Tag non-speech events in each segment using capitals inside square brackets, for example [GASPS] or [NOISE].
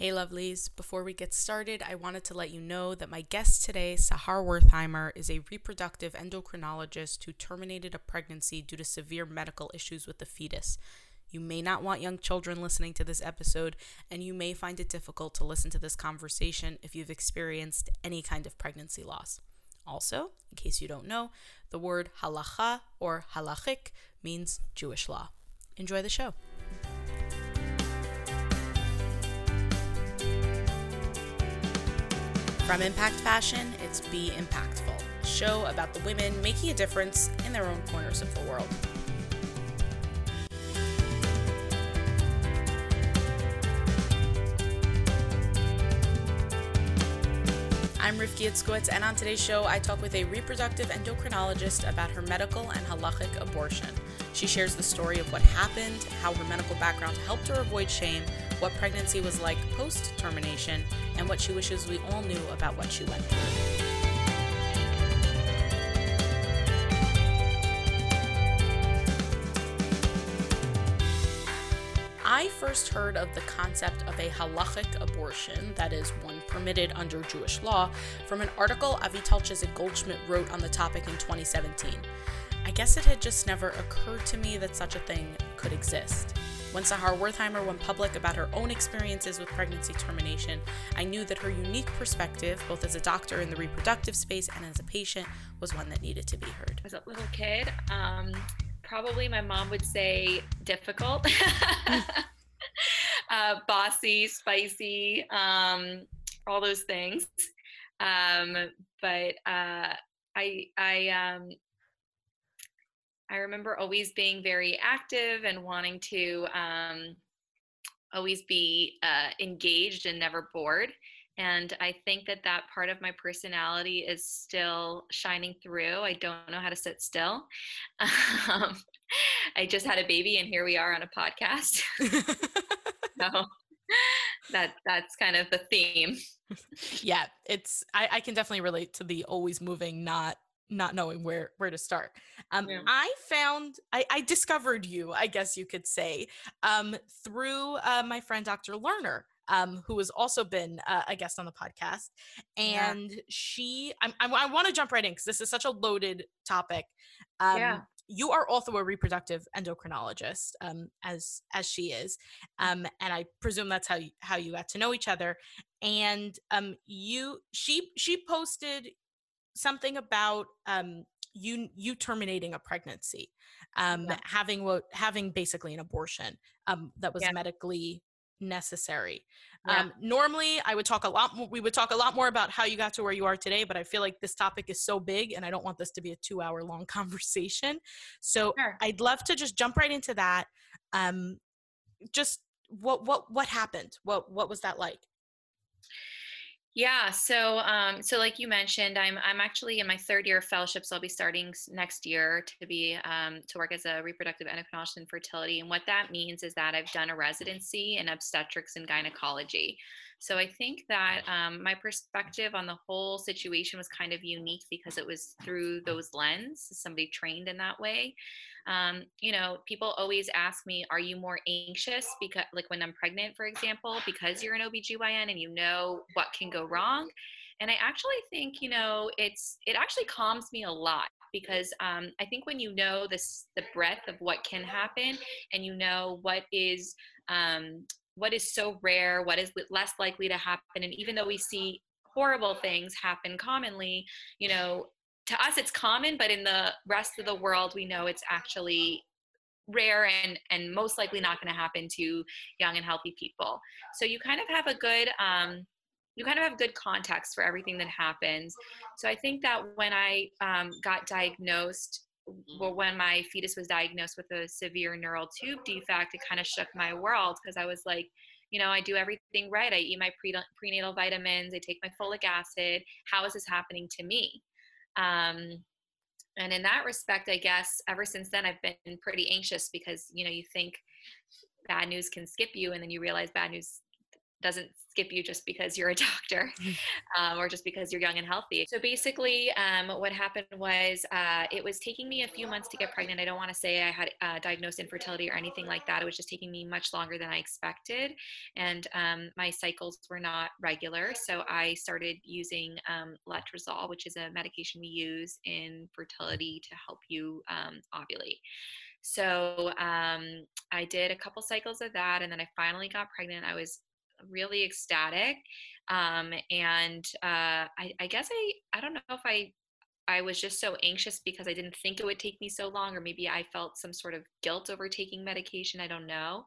Hey, lovelies. Before we get started, I wanted to let you know that my guest today, Sahar Wertheimer, is a reproductive endocrinologist who terminated a pregnancy due to severe medical issues with the fetus. You may not want young children listening to this episode, and you may find it difficult to listen to this conversation if you've experienced any kind of pregnancy loss. Also, in case you don't know, the word halacha or halachic means Jewish law. Enjoy the show. From Impact Fashion, it's Be Impactful, show about the women making a difference in their own corners of the world. I'm Rifki Itzkowitz, and on today's show, I talk with a reproductive endocrinologist about her medical and halachic abortion. She shares the story of what happened, how her medical background helped her avoid shame, what pregnancy was like post termination, and what she wishes we all knew about what she went through. I first heard of the concept of a halachic abortion, that is, one permitted under Jewish law, from an article Avital Chizhik Goldschmidt wrote on the topic in 2017. I guess it had just never occurred to me that such a thing could exist. When Sahar Wertheimer went public about her own experiences with pregnancy termination, I knew that her unique perspective, both as a doctor in the reproductive space and as a patient, was one that needed to be heard. As a little kid, um, probably my mom would say difficult, [LAUGHS] uh, bossy, spicy, um, all those things. Um, but uh, I, I, um, I remember always being very active and wanting to um, always be uh, engaged and never bored. And I think that that part of my personality is still shining through. I don't know how to sit still. [LAUGHS] Um, I just had a baby, and here we are on a podcast. [LAUGHS] so that that's kind of the theme. [LAUGHS] Yeah, it's I, I can definitely relate to the always moving, not not knowing where where to start. Um, yeah. I found I, I, discovered you, I guess you could say, um, through uh, my friend Dr. Lerner. Um, who has also been uh, a guest on the podcast, and yeah. she, I'm, I'm, i want to jump right in because this is such a loaded topic. Um, yeah you are also a reproductive endocrinologist um, as as she is um, and i presume that's how you, how you got to know each other and um, you she she posted something about um, you you terminating a pregnancy, um, yeah. having what having basically an abortion um, that was yeah. medically necessary. Yeah. Um, normally, I would talk a lot. More, we would talk a lot more about how you got to where you are today, but I feel like this topic is so big, and I don't want this to be a two-hour long [LAUGHS] conversation. So sure. I'd love to just jump right into that. Um, just what what what happened? What what was that like? Yeah, so um, so like you mentioned, I'm I'm actually in my third year of fellowship, so I'll be starting next year to be um, to work as a reproductive endocrinologist in fertility. And what that means is that I've done a residency in obstetrics and gynecology. So I think that um, my perspective on the whole situation was kind of unique because it was through those lens, somebody trained in that way. Um, you know, people always ask me, are you more anxious because like when I'm pregnant, for example, because you're an OBGYN and you know what can go wrong? And I actually think, you know, it's it actually calms me a lot because um, I think when you know this the breadth of what can happen and you know what is um, what is so rare, what is less likely to happen. And even though we see horrible things happen commonly, you know, to us it's common, but in the rest of the world, we know it's actually rare and and most likely not going to happen to young and healthy people. So you kind of have a good um, you kind of have good context for everything that happens. So I think that when I um, got diagnosed well, when my fetus was diagnosed with a severe neural tube defect, it kind of shook my world because I was like, you know, I do everything right. I eat my prenatal vitamins, I take my folic acid. How is this happening to me? Um, and in that respect, I guess ever since then, I've been pretty anxious because, you know, you think bad news can skip you and then you realize bad news doesn't skip you just because you're a [LAUGHS] doctor mm. um, or just because you're young and healthy. So basically, um, what happened was uh, it was taking me a few months to get pregnant. I don't want to say I had uh, diagnosed infertility or anything like that. It was just taking me much longer than I expected. And um, my cycles were not regular. So I started using um, letrozole, which is a medication we use in fertility to help you um, ovulate. So um, I did a couple cycles of that, and then I finally got pregnant. I was really ecstatic. Um, and uh, I, I guess I, I don't know if I I was just so anxious because I didn't think it would take me so long, or maybe I felt some sort of guilt over taking medication. I don't know.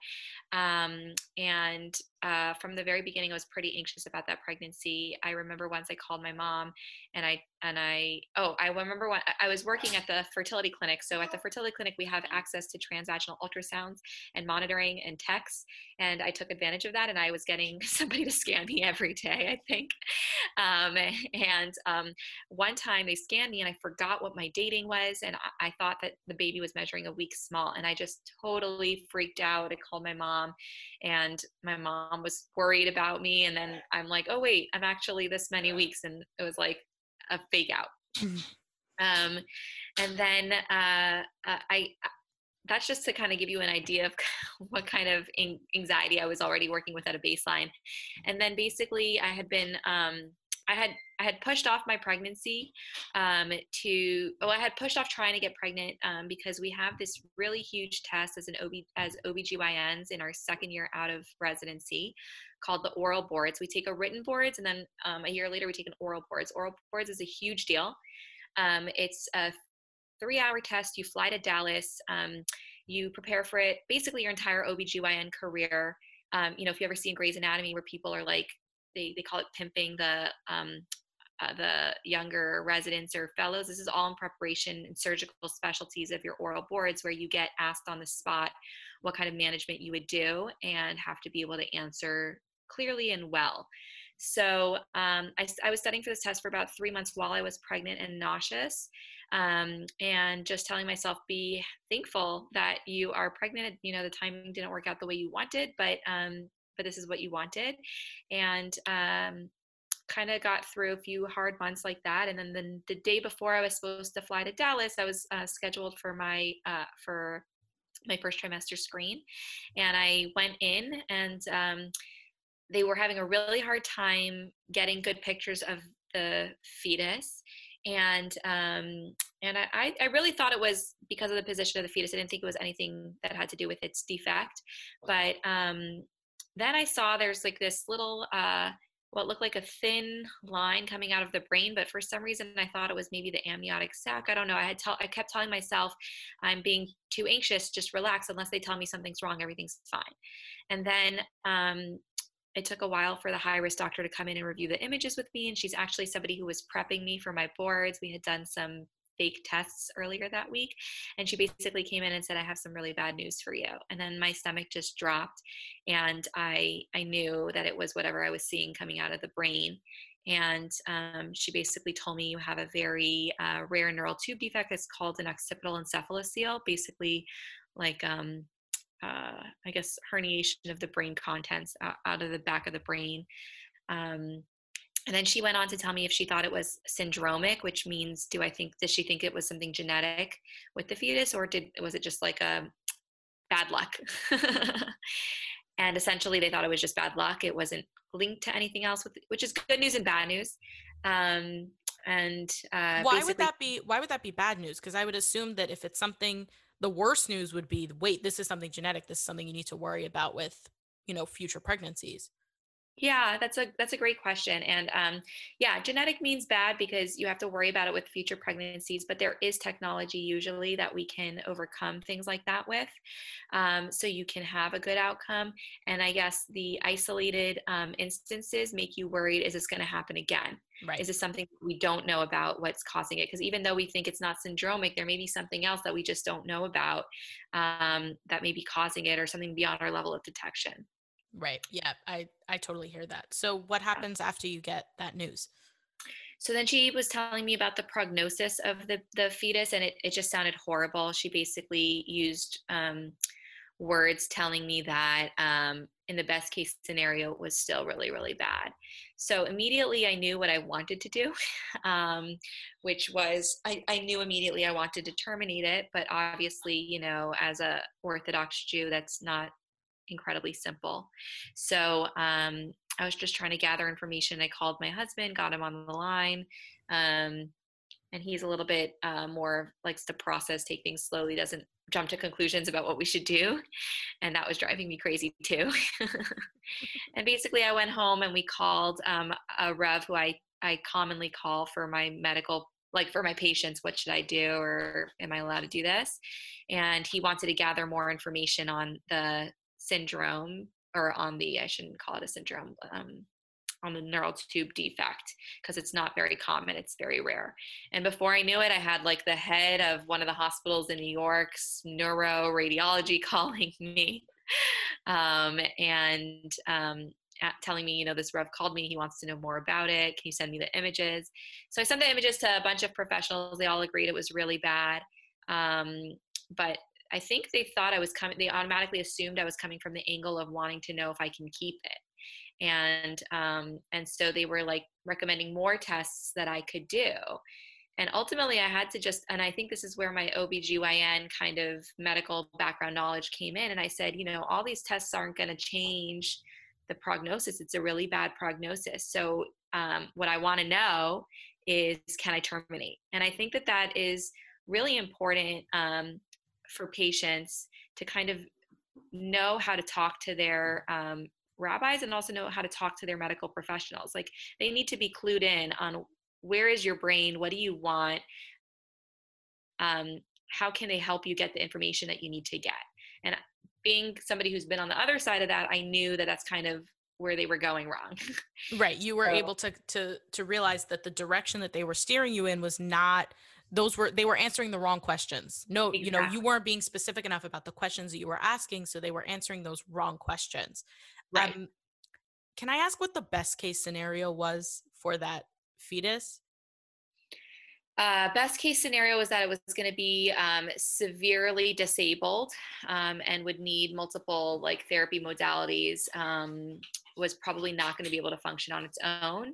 Um, and uh, from the very beginning, I was pretty anxious about that pregnancy. I remember once I called my mom, and I and I oh I remember when I was working at the fertility clinic. So at the fertility clinic, we have access to transvaginal ultrasounds and monitoring and texts, and I took advantage of that. And I was getting [LAUGHS] somebody to scan me every day, I think. Um, and um, one time they scanned me and I forgot what my dating was. And I, I thought that the baby was measuring a week small. And I just totally freaked out. I called my mom and my mom was worried about me. And then I'm like, oh, wait, I'm actually this many weeks. And it was like a fake out. um, and then uh, uh I, that's just to kind of give you an idea of [LAUGHS] what kind of anxiety I was already working with at a baseline. And then basically, I had been um, I had I had pushed off my pregnancy um, to oh I had pushed off trying to get pregnant um, because we have this really huge test as an OB as OBGYNs in our second year out of residency called the oral boards. We take a written boards and then um, a year later we take an oral boards. Oral boards is a huge deal. Um, it's a three hour test. You fly to Dallas. Um, you prepare for it basically your entire OBGYN career. Um, you know, if you ever seen Grey's Anatomy where people are like they, they call it pimping the um, uh, the younger residents or fellows. This is all in preparation and surgical specialties of your oral boards, where you get asked on the spot what kind of management you would do and have to be able to answer clearly and well. So um, I, I, was studying for this test for about three months while I was pregnant and nauseous, um, and just telling myself, be thankful that you are pregnant. You know, the timing didn't work out the way you wanted, but um, but this is what you wanted. And um, kind of got through a few hard months like that and then the, the day before i was supposed to fly to dallas i was uh, scheduled for my uh, for my first trimester screen. And i went in and um, they were having a really hard time getting good pictures of the fetus. And um, and I, I really thought it was because of the position of the fetus. I didn't think it was anything that had to do with its defect, but um, then I saw there's like this little, uh, what looked like a thin line coming out of the brain, but for some reason I thought it was maybe the amniotic sac. I don't know. I had tell, I kept telling myself I'm being too anxious. Just relax. Unless they tell me something's wrong, everything's fine. And then um, it took a while for the high risk doctor to come in and review the images with me. And she's actually somebody who was prepping me for my boards. We had done some fake tests earlier that week. And she basically came in and said, I have some really bad news for you. And then my stomach just dropped. And I, I knew that it was whatever I was seeing coming out of the brain. And um, she basically told me you have a very uh, rare neural tube defect. It's called an occipital encephalocele, basically like um, uh, I guess herniation of the brain contents out, out, of the back of the brain. Um, and then she went on to tell me if she thought it was syndromic, which means do I think does she think it was something genetic with the fetus, or did was it just like a bad luck? [LAUGHS] and essentially, they thought it was just bad luck. It wasn't linked to anything else, with, which is good news and bad news. Um, and uh, why would that be? Why would that be bad news? Because I would assume that if it's something, the worst news would be, wait, this is something genetic. This is something you need to worry about with, you know, future pregnancies. Yeah, that's a that's a great question. And um, yeah, genetic means bad because you have to worry about it with future pregnancies. But there is technology usually that we can overcome things like that with, um, so you can have a good outcome. And I guess the isolated um, instances make you worried: is this going to happen again? Right. Is this something we don't know about what's causing it? Because even though we think it's not syndromic, there may be something else that we just don't know about um, that may be causing it, or something beyond our level of detection. Right. Yeah, I I totally hear that. So what happens after you get that news? So then she was telling me about the prognosis of the the fetus and it it just sounded horrible. She basically used um words telling me that um in the best case scenario was still really really bad so immediately i knew what i wanted to do [LAUGHS] um, which was I, I knew immediately i wanted to terminate it but obviously you know as a orthodox jew that's not incredibly simple. So um, i was just trying to gather information. I called my husband got him on the line um, and he's a little bit uh, more likes to process take things slowly doesn't jump to conclusions about what we should do and that was driving me crazy too. [LAUGHS] And basically i went home and we called um, a rav who i i commonly call for my medical like for my patients what should i do? Or am i allowed to do this? And he wanted to gather more information on the syndrome or on the i shouldn't call it a syndrome um, on the neural tube defect because it's not very common it's very rare. And before i knew it i had like the head of one of the hospitals in new york's neuro radiology [LAUGHS] calling me um, and um, telling me you know this rav called me he wants to know more about it can you send me the images? So i sent the images to a bunch of professionals they all agreed it was really bad um, but I think they thought I was coming, they automatically assumed I was coming from the angle of wanting to know if I can keep it. And um, and so they were like recommending more tests that i could do. And ultimately i had to just and i think this is where my obgyn kind of medical background knowledge came in and i said you know all these tests aren't going to change the prognosis. It's a really bad prognosis. So um, what i want to know is can i terminate? And i think that that is really important um, for patients to kind of know how to talk to their um, rabbis and also know how to talk to their medical professionals. Like they need to be clued in on where is your brain, what do you want, um, how can they help you get the information that you need to get. And being somebody who's been on the other side of that, I knew that that's kind of where they were going wrong. [LAUGHS] right. You were so, able to to to realize that the direction that they were steering you in was not those were they were answering the wrong questions. No, exactly. you know, you weren't being specific enough about the questions that you were asking, so they were answering those wrong questions. Right. Um, can I ask what the best case scenario was for that fetus? Uh, best case scenario was that it was going to be um, severely disabled um, and would need multiple like therapy modalities. Um, was probably not going to be able to function on its own.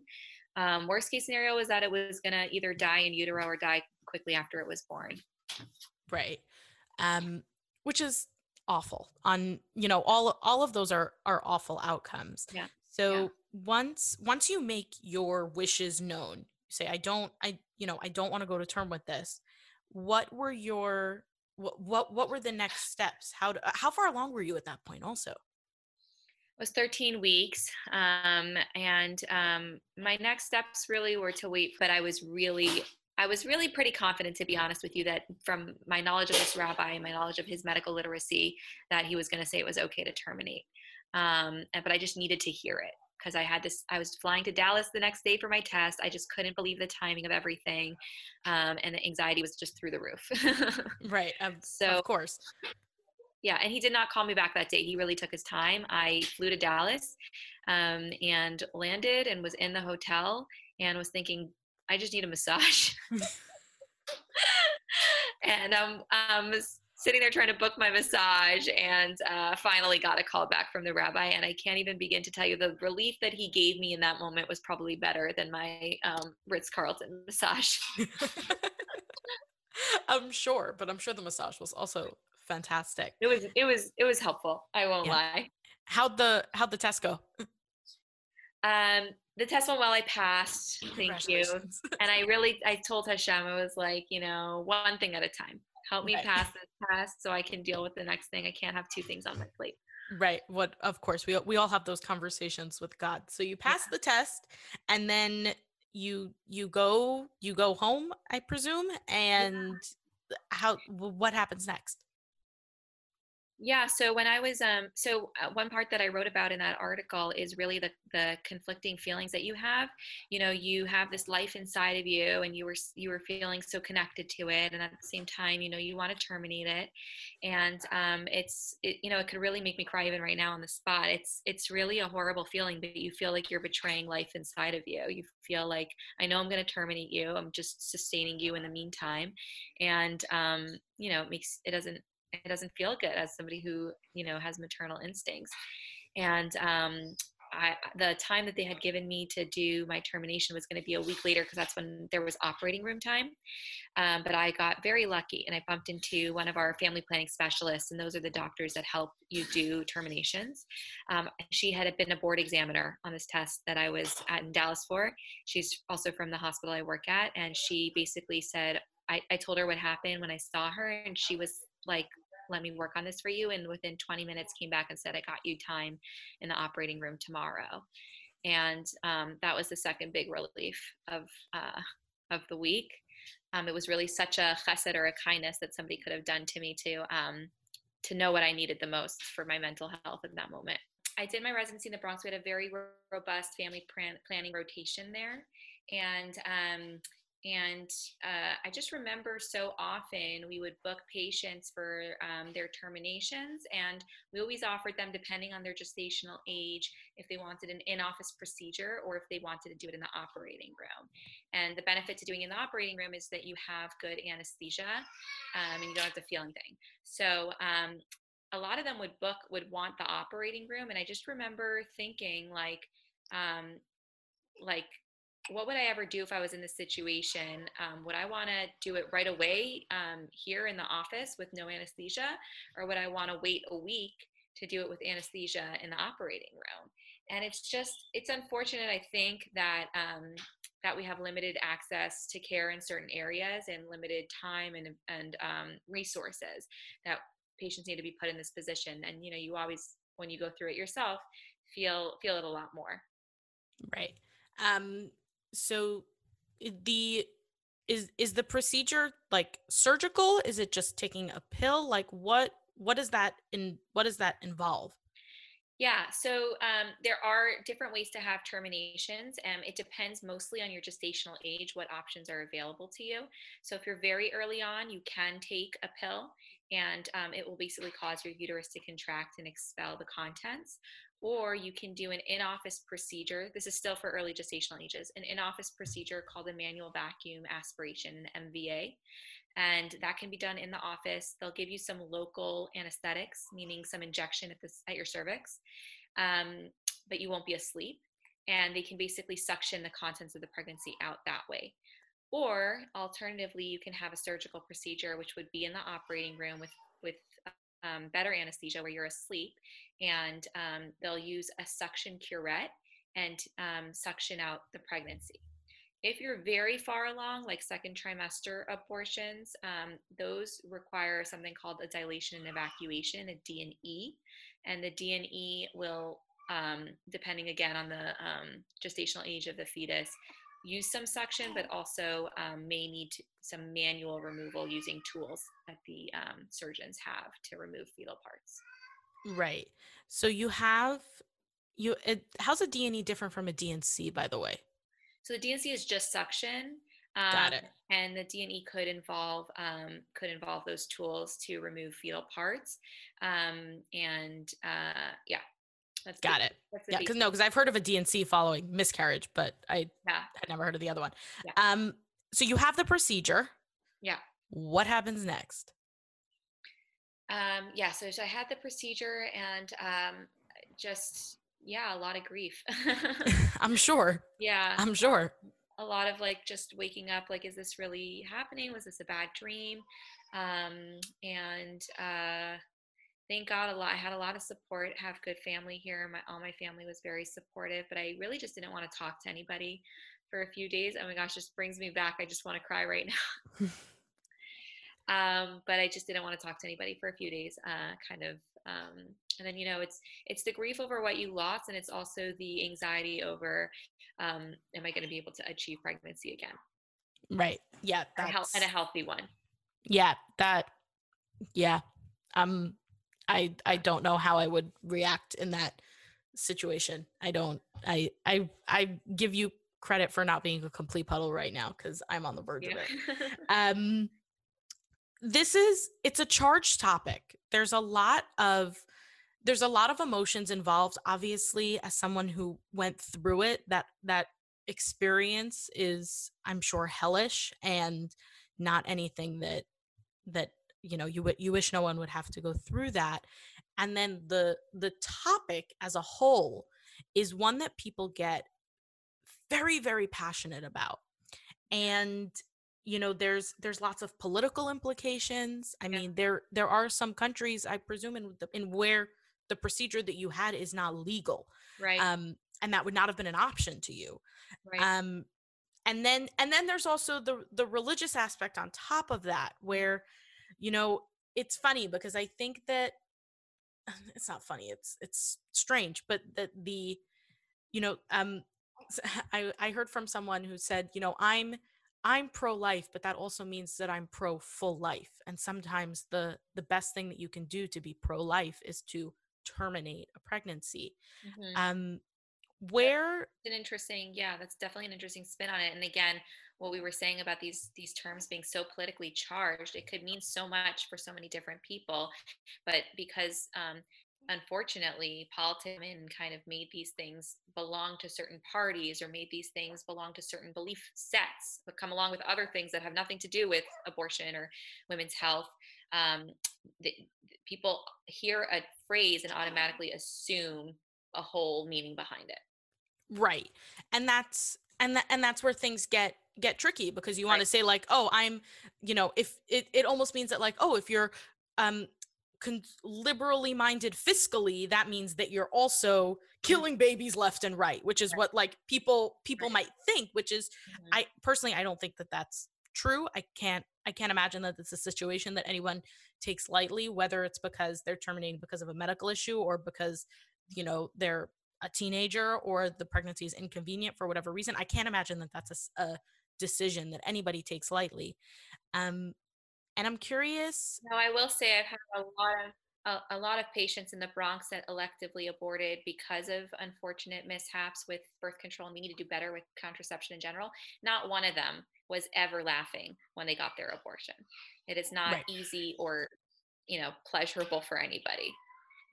Um, worst case scenario was that it was going to either die in utero or die quickly after it was born. Right. Um, which is awful on you know all all of those are are awful outcomes yeah so yeah. once once you make your wishes known you say i don't i you know i don't want to go to term with this what were your what what, what were the next steps how to, how far along were you at that point also it was 13 weeks um, and um, my next steps really were to wait but i was really I was really pretty confident, to be honest with you, that from my knowledge of this rabbi and my knowledge of his medical literacy, that he was going to say it was okay to terminate. Um, but I just needed to hear it because I had this. I was flying to Dallas the next day for my test. I just couldn't believe the timing of everything, um, and the anxiety was just through the roof. [LAUGHS] right. Um, so of course. Yeah, and he did not call me back that day. He really took his time. I flew to Dallas um, and landed and was in the hotel and was thinking, I just need a massage. [LAUGHS] and um, I'm sitting there trying to book my massage and uh, finally got a call back from the rabbi. And I can't even begin to tell you the relief that he gave me in that moment was probably better than my um, Ritz Carlton massage. [LAUGHS] I'm sure, but I'm sure the massage was also fantastic. It was, it was, it was helpful. I won't yeah. lie. How'd the, how'd the test go? [LAUGHS] Um, the test went well. I passed. Thank you. [LAUGHS] And I really, I told Hashem, I was like, you know, one thing at a time. Help me right. pass this test so I can deal with the next thing. I can't have two things on my plate. Right. What? Of course, we we all have those conversations with God. So you pass yeah. the test, and then you you go you go home, I presume. And yeah. how? What happens next? Yeah. So when I was, um, so uh, one part that I wrote about in that article is really the the conflicting feelings that you have. You know, you have this life inside of you, and you were you were feeling so connected to it, and at the same time, you know, you want to terminate it, and um, it's it, you know, it could really make me cry even right now on the spot. It's it's really a horrible feeling, but you feel like you're betraying life inside of you. You feel like I know I'm going to terminate you. I'm just sustaining you in the meantime, and um, you know, it makes it doesn't it doesn't feel good as somebody who you know has maternal instincts and um, I, the time that they had given me to do my termination was going to be a week later because that's when there was operating room time. Um, but I got very lucky and I bumped into one of our family planning specialists, and those are the doctors that help you do terminations. Um, she had been a board examiner on this test that I was at in Dallas for. She's also from the hospital I work at, and she basically said, I, I told her what happened when I saw her, and she was like let me work on this for you and within 20 minutes came back and said i got you time in the operating room tomorrow. And um, that was the second big relief of uh, of the week. Um, it was really such a chesed or a kindness that somebody could have done to me to um, to know what i needed the most for my mental health in that moment. I did my residency in the bronx. We had a very robust family plan- planning rotation there. And um, and uh, I just remember so often we would book patients for um, their terminations, and we always offered them, depending on their gestational age, if they wanted an in office procedure or if they wanted to do it in the operating room. And the benefit to doing in the operating room is that you have good anesthesia um, and you don't have to feel anything. So, um, a lot of them would book, would want the operating room. And I just remember thinking, like, um, like what would I ever do if I was in this situation? Um, would I want to do it right away um, here in the office with no anesthesia, or would I want to wait a week to do it with anesthesia in the operating room? And it's just, it's unfortunate, I think, that um, that we have limited access to care in certain areas and limited time and and um, resources that patients need to be put in this position. And you know, you always, when you go through it yourself, feel feel it a lot more. Right. Um, so the is is the procedure like surgical is it just taking a pill like what what does that in what does that involve yeah, so um, there are different ways to have terminations. and it depends mostly on your gestational age, what options are available to you. So if you're very early on, you can take a pill and um, it will basically cause your uterus to contract and expel the contents or you can do an in-office procedure. This is still for early gestational ages, an in-office procedure called a manual vacuum aspiration, MVA. And that can be done in the office. They'll give you some local anesthetics, meaning some injection at, this, at your cervix, um, but you won't be asleep. And they can basically suction the contents of the pregnancy out that way. Or alternatively, you can have a surgical procedure, which would be in the operating room with, with um, better anesthesia where you're asleep, and um, they'll use a suction curette and um, suction out the pregnancy. If you're very far along, like second trimester abortions, um, those require something called a dilation and evacuation, a D&E, and the D&E will, um, depending again on the um, gestational age of the fetus, use some suction, but also um, may need to, some manual removal using tools that the surgeons have to remove fetal parts. Right. So you have you. It, how's a D&E different from a D&C, by the way? So the D&C is just suction. Um, Got it. And the D&E could involve um, could involve those tools to remove fetal parts. Um, and uh, yeah, that's got the, it. yeah, because no, because I've heard of a D&C following miscarriage, but I yeah. had never heard of the other one. Yeah. Um, so you have the procedure. Yeah. What happens next? Um, yeah, so, so I had the procedure and um, just yeah, a lot of grief. [LAUGHS] I'm sure. Yeah. I'm sure. A lot of like just waking up, like, is this really happening? Was this a bad dream? Um, and uh, thank God a lot. I had a lot of support. Have good family here. My all my family was very supportive, but I really just didn't want to talk to anybody for a few days. Oh my gosh, this brings me back. I just want to cry right now. [LAUGHS] um, but I just didn't want to talk to anybody for a few days. Uh, kind of, um, and then you know, it's it's the grief over what you lost, and it's also the anxiety over, um, am I going to be able to achieve pregnancy again? Right. Yeah. That's... And a healthy one. Yeah. That. Yeah. Um I I don't know how I would react in that situation. I don't I I I give you credit for not being a complete puddle right now cuz I'm on the verge yeah. of it. [LAUGHS] um this is it's a charged topic. There's a lot of there's a lot of emotions involved obviously as someone who went through it that that experience is I'm sure hellish and not anything that that you know you you wish no one would have to go through that and then the the topic as a whole is one that people get very very passionate about and you know there's there's lots of political implications i yeah. mean there there are some countries i presume in the, in where the procedure that you had is not legal right um and that would not have been an option to you right. um and then and then there's also the the religious aspect on top of that where you know it's funny because i think that [LAUGHS] it's not funny it's it's strange but that the you know um [LAUGHS] i i heard from someone who said you know i'm i'm pro life but that also means that i'm pro full life and sometimes the the best thing that you can do to be pro life is to terminate a pregnancy mm-hmm. um where an interesting yeah that's definitely an interesting spin on it and again what we were saying about these these terms being so politically charged it could mean so much for so many different people but because um, unfortunately politics kind of made these things belong to certain parties or made these things belong to certain belief sets but come along with other things that have nothing to do with abortion or women's health um, the, people hear a phrase and automatically assume a whole meaning behind it right and that's and that and that's where things get get tricky because you want right. to say like oh i'm you know if it, it almost means that like oh if you're um con- liberally minded fiscally that means that you're also mm-hmm. killing babies left and right which is what like people people might think which is mm-hmm. i personally i don't think that that's true. I can't i can't imagine that it's a situation that anyone takes lightly whether it's because they're terminating because of a medical issue or because you know they're a teenager or the pregnancy is inconvenient for whatever reason. I can't imagine that that's a, a decision that anybody takes lightly. Um and i'm curious now i will say i've had a lot of a, a, lot of patients in the Bronx that electively aborted because of unfortunate mishaps with birth control, and we need to do better with contraception in general. Not one of them was ever laughing when they got their abortion. It is not right. easy or, you know, pleasurable for anybody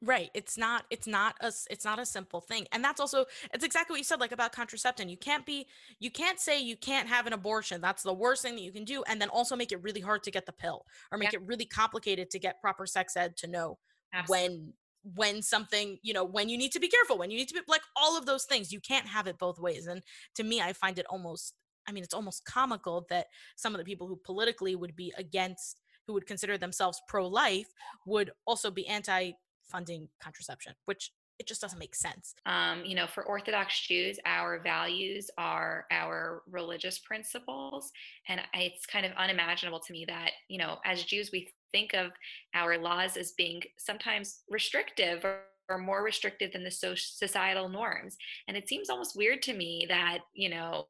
right it's not it's not a it's not a simple thing and that's also it's exactly what you said like about contraception you can't be you can't say you can't have an abortion that's the worst thing that you can do and then also make it really hard to get the pill or make yeah. it really complicated to get proper sex ed to know Absolutely. when when something you know when you need to be careful when you need to be like all of those things you can't have it both ways and to me i find it almost i mean it's almost comical that some of the people who politically would be against who would consider themselves pro-life would also be anti funding contraception, which it just doesn't make sense. Um, you know, for Orthodox Jews, our values are our religious principles. And it's kind of unimaginable to me that, you know, as Jews, we think of our laws as being sometimes restrictive or, or more restrictive than the societal norms. And it seems almost weird to me that, you know,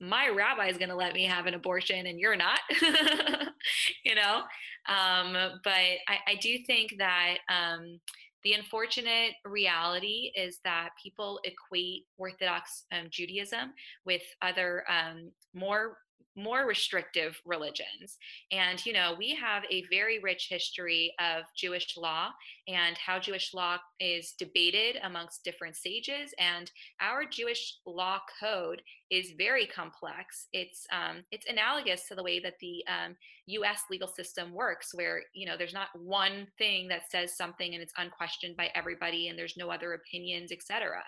my rabbi is going to let me have an abortion and you're not [LAUGHS] [LAUGHS] you know? Um, but I, I, do think that um, the unfortunate reality is that people equate orthodox um, judaism with other um, more more restrictive religions. And, you know, we have a very rich history of Jewish law and how Jewish law is debated amongst different sages. And our Jewish law code is very complex. It's um, it's analogous to the way that the um, U.S. legal system works, where you know there's not one thing that says something and it's unquestioned by everybody, and there's no other opinions, etc.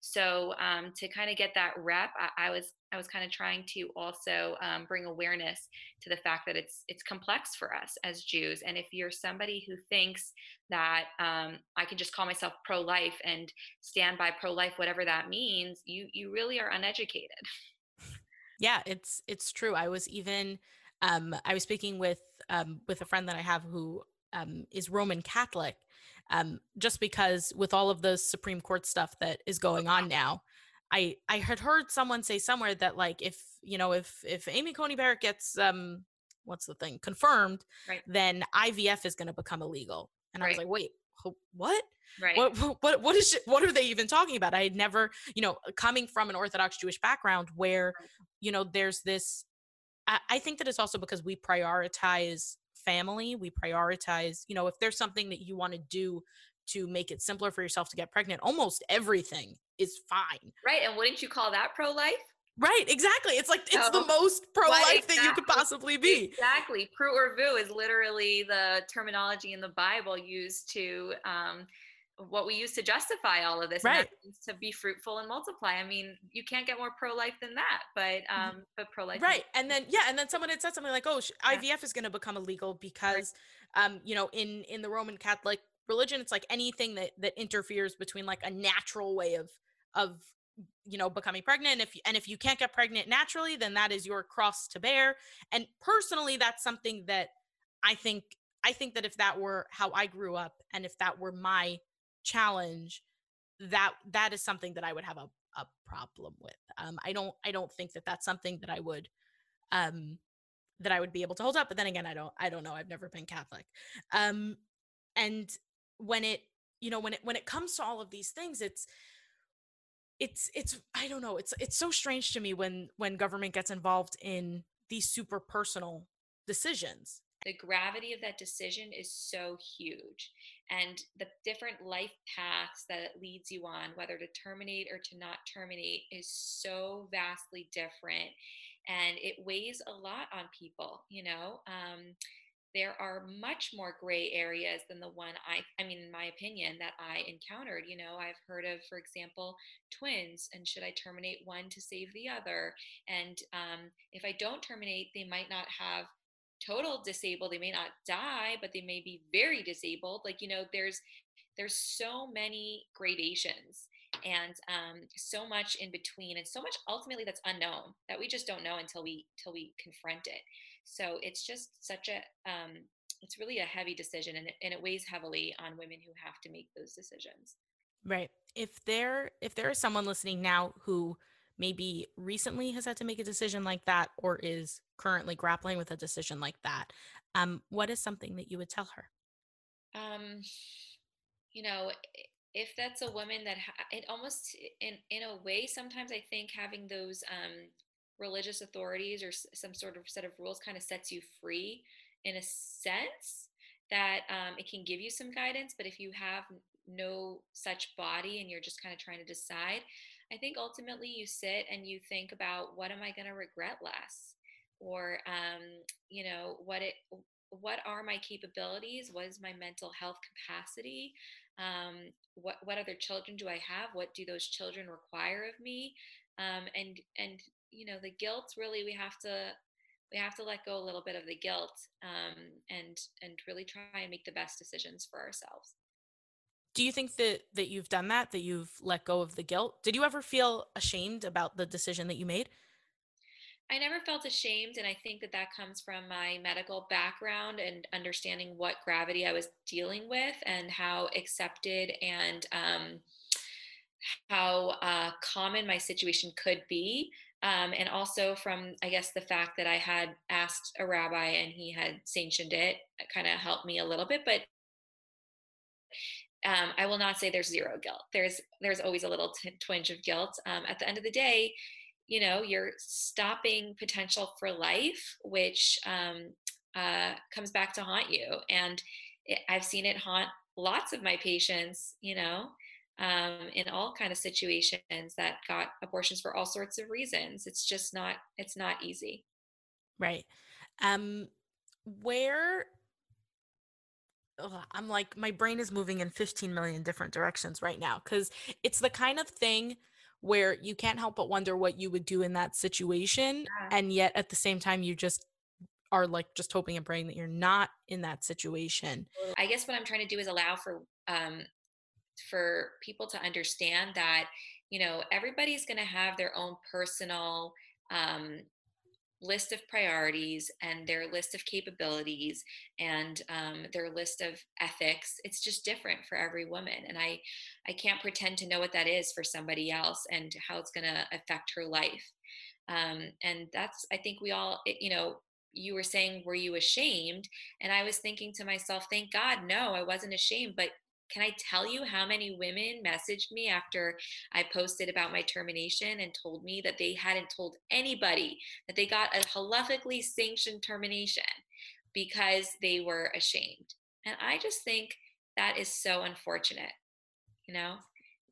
So um, to kind of get that rep, I, I, was I was kind of trying to also um, bring awareness to the fact that it's it's complex for us as Jews. And if you're somebody who thinks that um, I can just call myself pro-life and stand by pro-life, whatever that means, you you really are uneducated. Yeah, it's it's true. I was even um, I was speaking with um, with a friend that I have who um, is Roman Catholic, um, just because with all of the Supreme Court stuff that is going on now, I I had heard someone say somewhere that like if you know if if Amy Coney Barrett gets um what's the thing confirmed, right. then IVF is going to become illegal, and right. I was like, wait, what? Right. What, what, what is, what are they even talking about? I had never, you know, coming from an Orthodox Jewish background where, you know, there's this, I, I think that it's also because we prioritize family we prioritize you know if there's something that you want to do to make it simpler for yourself to get pregnant almost everything is fine right and wouldn't you call that pro-life Right, exactly. It's like it's so, the most pro-life exactly, that you could possibly be. Exactly. Pru urvu is literally the terminology in the Bible used to um, what we use to justify all of this right to be fruitful and multiply i mean you can't get more pro-life than that but mm-hmm. um but pro-life right and then yeah and then someone had said something like oh ivf yeah. is going to become illegal because right. um you know in in the roman catholic religion it's like anything that that interferes between like a natural way of of you know becoming pregnant and if and if you can't get pregnant naturally then that is your cross to bear and personally that's something that i think i think that if that were how i grew up and if that were my challenge that that is something that i would have a, a problem with um i don't i don't think that that's something that i would um that i would be able to hold up but then again i don't i don't know i've never been catholic um and when it you know when it when it comes to all of these things it's it's it's i don't know it's it's so strange to me when when government gets involved in these super personal decisions the gravity of that decision is so huge and the different life paths that it leads you on whether to terminate or to not terminate is so vastly different and it weighs a lot on people you know um, there are much more gray areas than the one I, I mean, in my opinion, that I encountered. You know, I've heard of, for example, twins, and should I terminate one to save the other? And um, if I don't terminate, they might not have total disabled they may not die but they may be very disabled like you know there's there's so many gradations and um, so much in between and so much ultimately that's unknown that we just don't know until we till we confront it. So it's just such a um, it's really a heavy decision and it, and it weighs heavily on women who have to make those decisions. Right. If there if there is someone listening now who maybe recently has had to make a decision like that or is currently grappling with a decision like that um, what is something that you would tell her? Um, you know if that's a woman that ha- it almost in in a way sometimes i think having those um, religious authorities or s- some sort of set of rules kind of sets you free in a sense that um, it can give you some guidance but if you have no such body and you're just kind of trying to decide I think ultimately you sit and you think about what am I going to regret less, or um, you know what it what are my capabilities? What is my mental health capacity? Um, what what other children do i have? What do those children require of me? Um, and and you know the guilt really we have to we have to let go a little bit of the guilt um, and and really try and make the best decisions for ourselves do you think that that you've done that that you've let go of the guilt? Did you ever feel ashamed about the decision that you made? I never felt ashamed and i think that that comes from my medical background and understanding what gravity i was dealing with and how accepted and um, how uh, common my situation could be um, and also from i guess the fact that i had asked a rabbi and he had sanctioned it, it kind of helped me a little bit but um, I will not say there's zero guilt. There's there's always a little t- twinge of guilt. Um, at the end of the day, you know, you're stopping potential for life, which um, uh, comes back to haunt you. And it, I've seen it haunt lots of my patients. You know, um, in all kind of situations that got abortions for all sorts of reasons. It's just not. It's not easy. Right. Um, where ugh, I'm like, my brain is moving in 15 million different directions right now because it's the kind of thing where you can't help but wonder what you would do in that situation. Yeah. And yet at the same time, you just are like just hoping and praying that you're not in that situation. I guess what I'm trying to do is allow for um for people to understand that you know everybody's going to have their own personal um list of priorities and their list of capabilities and um, their list of ethics it's just different for every woman and i i can't pretend to know what that is for somebody else and how it's going to affect her life. Um, and that's i think we all you know you were saying were you ashamed? And i was thinking to myself thank god no i wasn't ashamed but can I tell you how many women messaged me after I posted about my termination and told me that they hadn't told anybody that they got a halachically sanctioned termination because they were ashamed? And I just think that is so unfortunate, you know?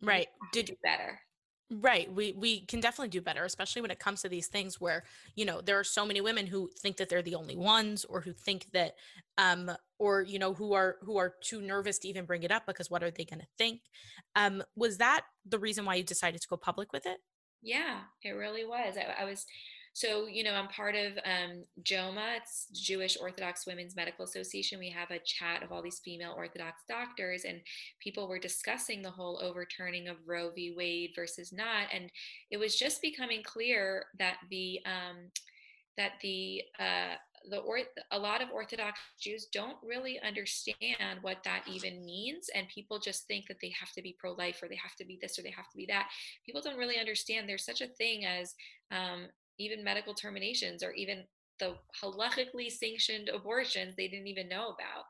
Right. Did do better? Right. We we can definitely do better, especially when it comes to these things where, you know, there are so many women who think that they're the only ones or who think that um or you know who are who are too nervous to even bring it up because what are they going to think? Um was that the reason why you decided to go public with it? Yeah, it really was. I, I was so, you know, I'm part of um, JOWMA, it's Jewish Orthodox Women's Medical Association. We have a chat of all these female Orthodox doctors, and people were discussing the whole overturning of Roe v. Wade versus not. And it was just becoming clear that the um, that the uh, the a lot of Orthodox Jews don't really understand what that even means, and people just think that they have to be pro-life or they have to be this or they have to be that. People don't really understand there's such a thing as um, even medical terminations or even the halachically sanctioned abortions they didn't even know about.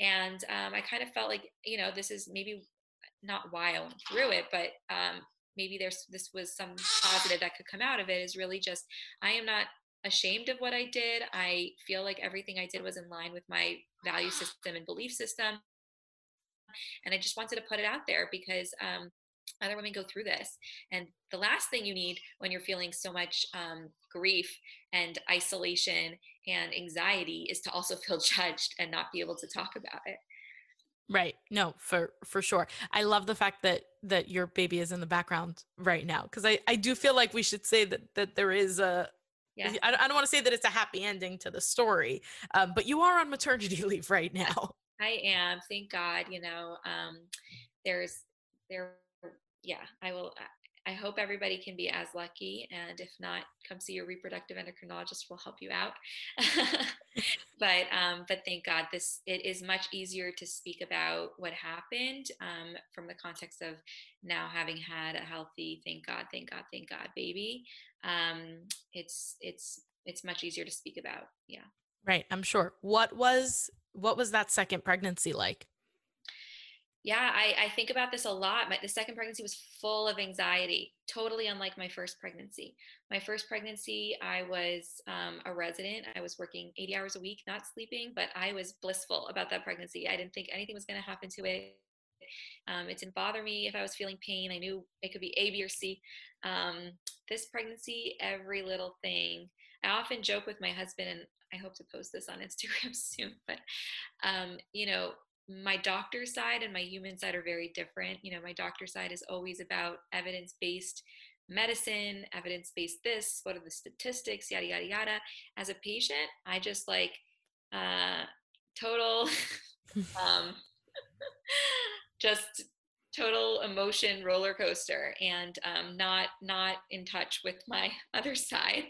And um, I kind of felt like, you know, this is maybe not why I went through it, but um, maybe there's this was some positive that could come out of it is really just I am not ashamed of what I did. I feel like everything I did was in line with my value system and belief system. And I just wanted to put it out there because um, other women go through this. And the last thing you need when you're feeling so much um, grief and isolation and anxiety is to also [LAUGHS] feel judged and not be able to talk about it. Right. No, for for sure. I love the fact that that your baby is in the background right now because I I do feel like we should say that that there is a yeah. I, I don't want to say that it's a happy ending to the story, um, but you are on maternity [LAUGHS] leave right now. I am. Thank God. You know, um, there's there yeah, I will. I hope everybody can be as lucky, and if not, come see your reproductive endocrinologist. We'll help you out. [LAUGHS] but um, but thank God, this it is much easier to speak about what happened um, from the context of now having had a healthy, thank God, thank God, thank God, baby. Um, it's it's it's much easier to speak about. Yeah. Right. I'm sure. What was what was that second pregnancy like? Yeah, I, I think about this a lot. My, the second pregnancy was full of anxiety, totally unlike my first pregnancy. My first pregnancy, I was um, a resident. I was working 80 hours a week, not sleeping, but I was blissful about that pregnancy. I didn't think anything was going to happen to it. Um, it didn't bother me if I was feeling pain. I knew it could be A, B, or C. Um, this pregnancy, every little thing. I often joke with my husband, and I hope to post this on [LAUGHS] Instagram soon. But um, you know, my doctor side and my human side are very different. You know, my doctor side is always about evidence based medicine, evidence based this, what are the statistics, yada, yada, yada. As a patient, I just like uh, total, [LAUGHS] um, [LAUGHS] just total emotion roller coaster and um, not not in touch with my [LAUGHS] other side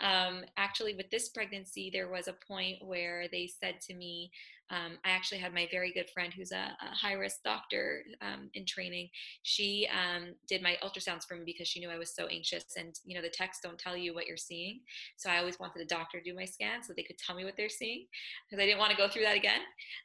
um, actually with this pregnancy there was a point where they said to me um, I actually had my very good friend who's a, a high risk doctor um, in training. She um, did my ultrasounds for me because she knew I was so anxious. And, you know, the texts don't tell you what you're seeing. So I always wanted a doctor to do my scan so they could tell me what they're seeing because I didn't want to go through that again.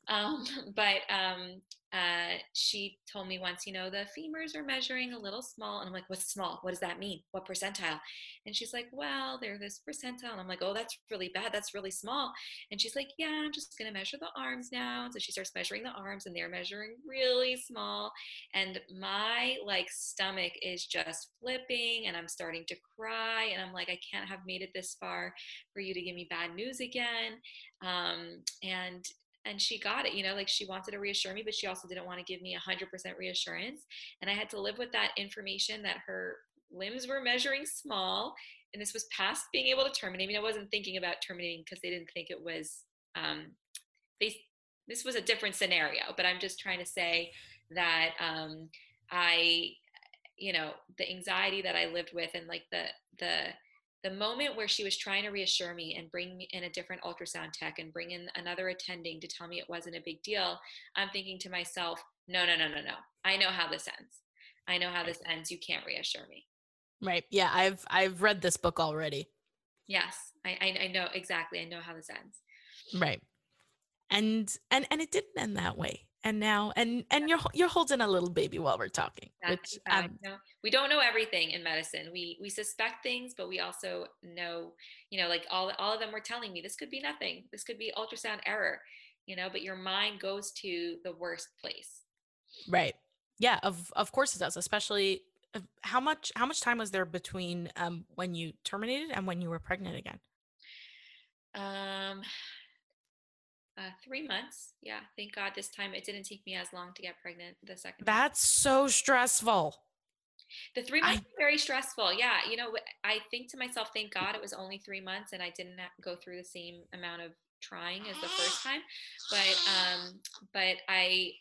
Um, [LAUGHS] but um, uh, she told me once, you know, the femurs are measuring a little small. And I'm like, what's small? What does that mean? What percentile? And she's like, well, they're this percentile. And I'm like, oh, that's really bad. That's really small. And she's like, yeah, I'm just going to measure the arms now. And so she starts measuring the arms and they're measuring really small. And my like stomach is just flipping and I'm starting to cry. And I'm like, I can't have made it this far for you to give me bad news again. Um, and and she got it you know like she wanted to reassure me but she also didn't want to give me 100% reassurance and i had to live with that information that her limbs were measuring small and this was past being able to terminate i mean i wasn't thinking about terminating because they didn't think it was um, they this was a different scenario but i'm just trying to say that um, i you know the anxiety that i lived with and like the the the moment where she was trying to reassure me and bring me in a different ultrasound tech and bring in another attending to tell me it wasn't a big deal, I'm thinking to myself, no, no, no, no, no. I know how this ends. I know how this ends. You can't reassure me. Right. Yeah. I've I've read this book already. Yes. I, I, I know exactly. I know how this ends. Right. And and and it didn't end that way and now and and you're you're holding a little baby while we're talking which um, no, we don't know everything in medicine we we suspect things but we also know you know like all all of them were telling me this could be nothing this could be ultrasound error you know but your mind goes to the worst place. Right. Yeah of of course it does especially uh, how much how much time was there between um when you terminated and when you were pregnant again? Um, uh, three months. Yeah, thank God this time it didn't take me as long to get pregnant the second time. That's so stressful. The three months were very stressful. Yeah, you know, I think to myself, thank God it was only three months and I didn't go through the same amount of trying as the first time. But um, but I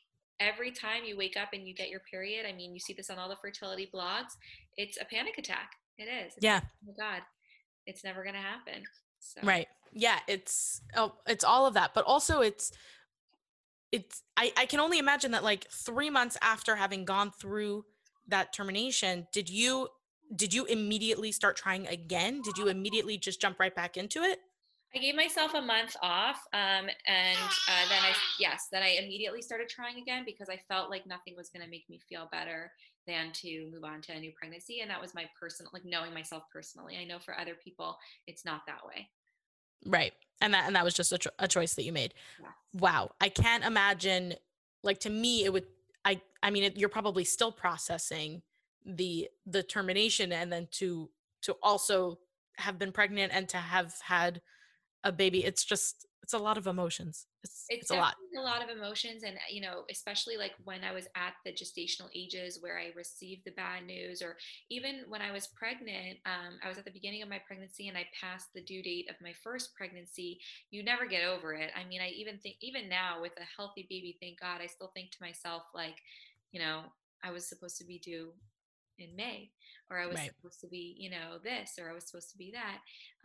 every time you wake up and you get your period, I mean, you see this on all the fertility blogs. It's a panic attack. It is. It's Yeah. like, oh my God, it's never gonna happen. So Right. Yeah, it's oh, it's all of that, but also it's it's I I can only imagine that like 3 months after having gone through that termination, did you did you immediately start trying again? Did you immediately just jump right back into it? I gave myself a month off, um, and uh, then I [GASPS] yes, then I immediately started trying again because I felt like nothing was going to make me feel better than to move on to a new pregnancy, and that was my personal like knowing myself personally. I know for other people it's not that way. Right. And that and that was just a, cho- a choice that you made. Wow. I can't imagine like to me it would I I mean it, you're probably still processing the the termination and then to to also have been pregnant and to have had a baby. It's just it's a lot of emotions. It's it's it's a lot. a lot of emotions and you know especially like when i was at the gestational ages where i received the bad news or even when i was pregnant um, i was at the beginning of my pregnancy and i passed the due date of my first pregnancy you never get over it i mean i even think even now with a healthy baby thank god i still think to myself like you know i was supposed to be due in may or i was Right. supposed to be you know this or i was supposed to be that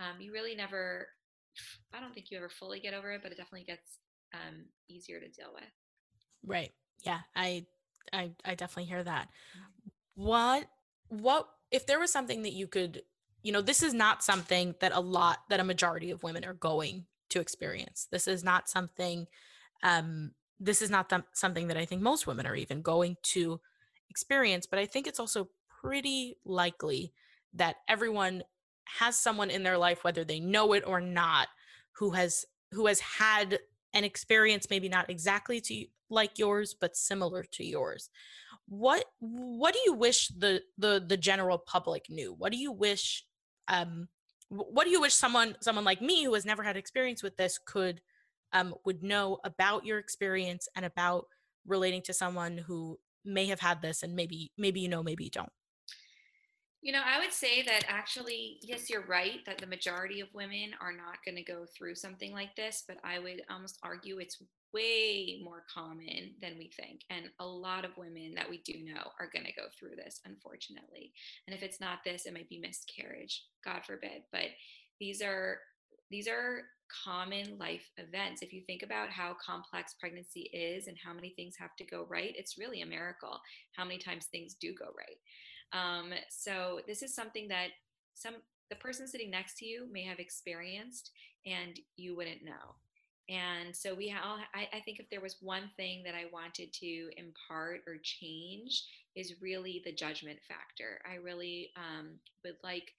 um, you really never I don't think you ever fully get over it, but it definitely gets um, easier to deal with. Right. Yeah. I I I definitely hear that. What what if there was something that you could, you know, this is not something that a lot that a majority of women are going to experience. This is not something um this is not th- something that I think most women are even going to experience, but I think it's also pretty likely that everyone has someone in their life whether they know it or not who has who has had an experience maybe not exactly to like yours but similar to yours. What what do you wish the the the general public knew? What do you wish um what do you wish someone someone like me who has never had experience with this could um would know about your experience and about relating to someone who may have had this and maybe maybe you know maybe you don't You know, I would say that actually, yes, you're right that the majority of women are not going to go through something like this, but I would almost argue it's way more common than we think. And a lot of women that we do know are going to go through this, unfortunately. And if it's not this, it might be miscarriage, God forbid. But these are these are common life events. If you think about how complex pregnancy is and how many things have to go right, it's really a miracle how many times things do go right. Um, so this is something that some the person sitting next to you may have experienced and you wouldn't know. And so we all I, I think if there was one thing that I wanted to impart or change is really the judgment factor. I really um, would like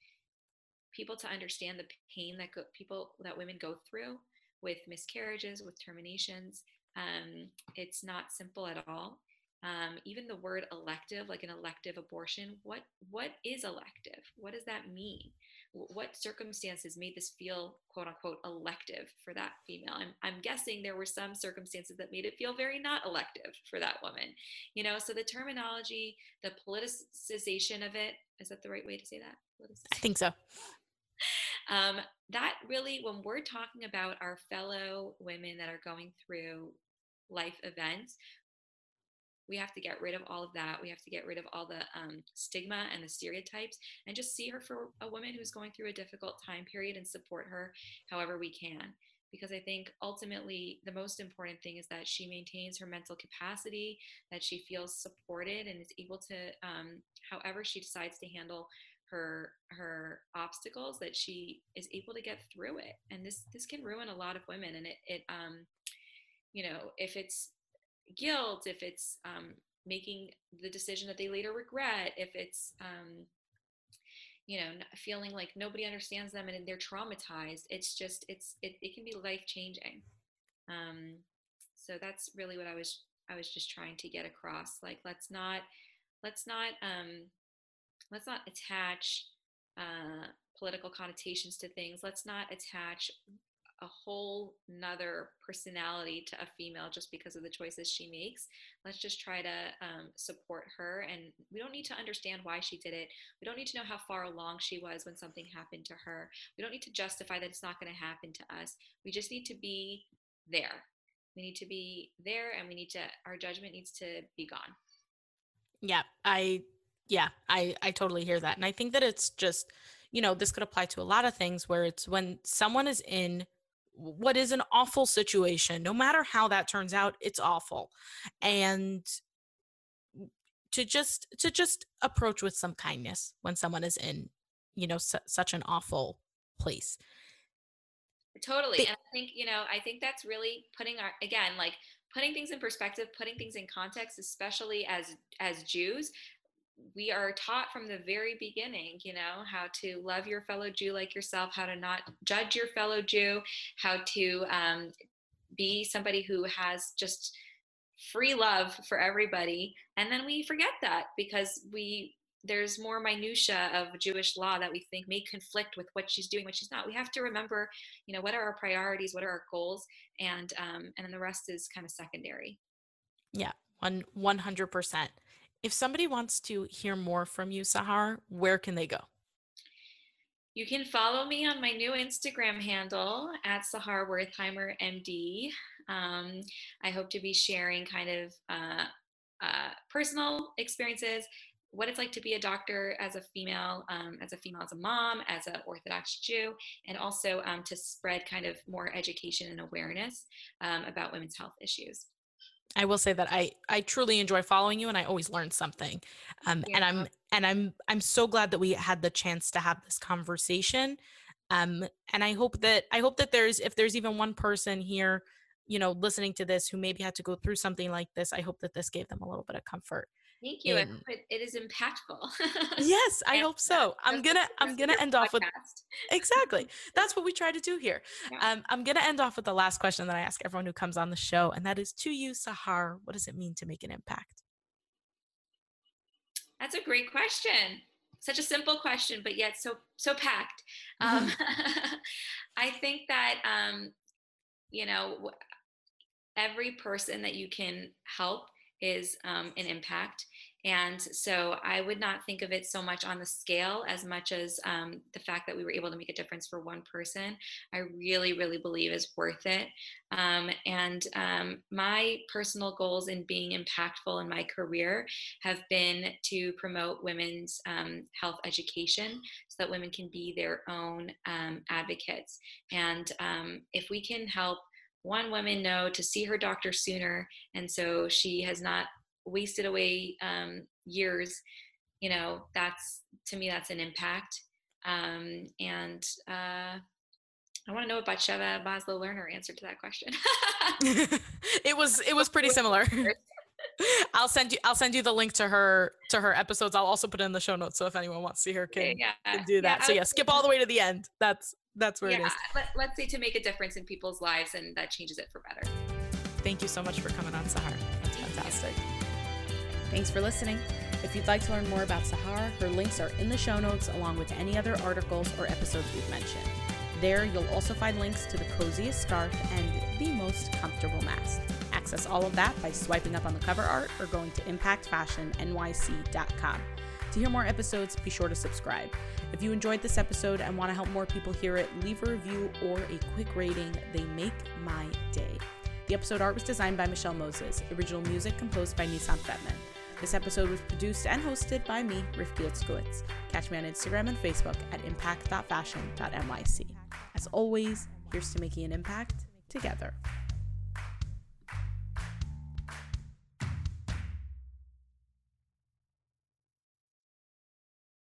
people to understand the pain that go, people that women go through with miscarriages, with terminations. Um, it's not simple at all um, even the word elective like an elective abortion what what is elective? What does that mean? What circumstances made this feel quote unquote elective for that female? I'm, I'm guessing there were some circumstances that made it feel very not elective for that woman you know? So the terminology the politicization of it is that the right way to say that? I think so. Um, that really when we're talking about our fellow women that are going through life events we have to get rid of all of that. We have to get rid of all the um, stigma and the stereotypes and just see her for a woman who's going through a difficult time period and support her however we can. Because I think ultimately the most important thing is that she maintains her mental capacity, that she feels supported and is able to, um, however she decides to handle her her obstacles, that she is able to get through it. And this this can ruin a lot of women. And it it um, you know if it's guilt, if it's um, making the decision that they later regret, if it's um, you know feeling like nobody understands them and they're traumatized, it's just it's it, it can be life changing. Um, so that's really what I was I was just trying to get across. Like let's not let's not um, let's not attach uh, political connotations to things. Let's not attach a whole nother personality to a female just because of the choices she makes. Let's just try to um, support her. And we don't need to understand why she did it. We don't need to know how far along she was when something happened to her. We don't need to justify that it's not going to happen to us. We just need to be there. We need to be there and we need to, our judgment needs to be gone. Yeah, I, yeah, I, I totally hear that. And I think that it's just, you know, this could apply to a lot of things where it's when someone is in what is an awful situation no matter how that turns out it's awful. And to just to just approach with some kindness when someone is in you know su- such an awful place. Totally and i think you know i think that's really putting our again like putting things in perspective putting things in context especially as as jews we are taught from the very beginning, you know, how to love your fellow Jew like yourself, how to not judge your fellow Jew, how to um, be somebody who has just free love for everybody. And then we forget that because we there's more minutia of Jewish law that we think may conflict with what she's doing, what she's not. We have to remember, you know, what are our priorities, what are our goals, and um, and then the rest is kind of secondary. Yeah, one one hundred percent. If somebody wants to hear more from you, Sahar, where can they go? You can follow me on my new Instagram handle at Sahar Wertheimer MD. Um, I hope to be sharing kind of uh, uh, personal experiences, what it's like to be a doctor as a female, um, as a female, as a mom, as an Orthodox Jew, and also um, to spread kind of more education and awareness um, about women's health issues. I will say that I I truly enjoy following you and I always learn something. Um yeah. and I'm and I'm I'm so glad that we had the chance to have this conversation. Um and I hope that I hope that there's if there's even one person here, you know, listening to this who maybe had to go through something like this, I hope that this gave them a little bit of comfort. Thank you. It, it is impactful. [LAUGHS] yes, I hope so. I'm gonna I'm gonna end off with exactly. [LAUGHS] That's what we try to do here. Yeah. Um, I'm gonna end off with the last question that I ask everyone who comes on the show, and that is to you, Sahar. What does it mean to make an impact? That's a great question. Such a simple question, but yet so so packed. Um, [LAUGHS] I think that um, you know every person that you can help is um, an impact. And so I would not think of it so much on the scale as much as um, the fact that we were able to make a difference for one person. I really, really believe is worth it. Um, and um, my personal goals in being impactful in my career have been to promote women's um, health education so that women can be their own um, advocates. And um, if we can help one woman know to see her doctor sooner and so she has not wasted away um, years you know that's to me that's an impact um, and uh, i want to know what Batsheva Maslow Lerner answered to that question [LAUGHS] it was it was pretty similar [LAUGHS] I'll send you I'll send you the link to her to her episodes. I'll also put it in the show notes so if anyone wants to see her can, yeah, can do that. Yeah, so yeah, skip all the way to the end. That's that's where yeah, it is. Let, let's say to make a difference in people's lives and that changes it for better. Thank you so much for coming on Sahar. That's fantastic. Thanks for listening. If you'd like to learn more about Sahar, her links are in the show notes along with any other articles or episodes we've mentioned. There, you'll also find links to the coziest scarf and the most comfortable mask. Access all of that by swiping up on the cover art or going to impactfashionnyc.com. To hear more episodes, be sure to subscribe. If you enjoyed this episode and want to help more people hear it, leave a review or a quick rating. They make my day. The episode art was designed by Michelle Moses, original music composed by Nissan Fetman. This episode was produced and hosted by me, Rifki Itzkowitz. Catch me on Instagram and Facebook at impact.fashion.nyc. As always, here's to making an impact together.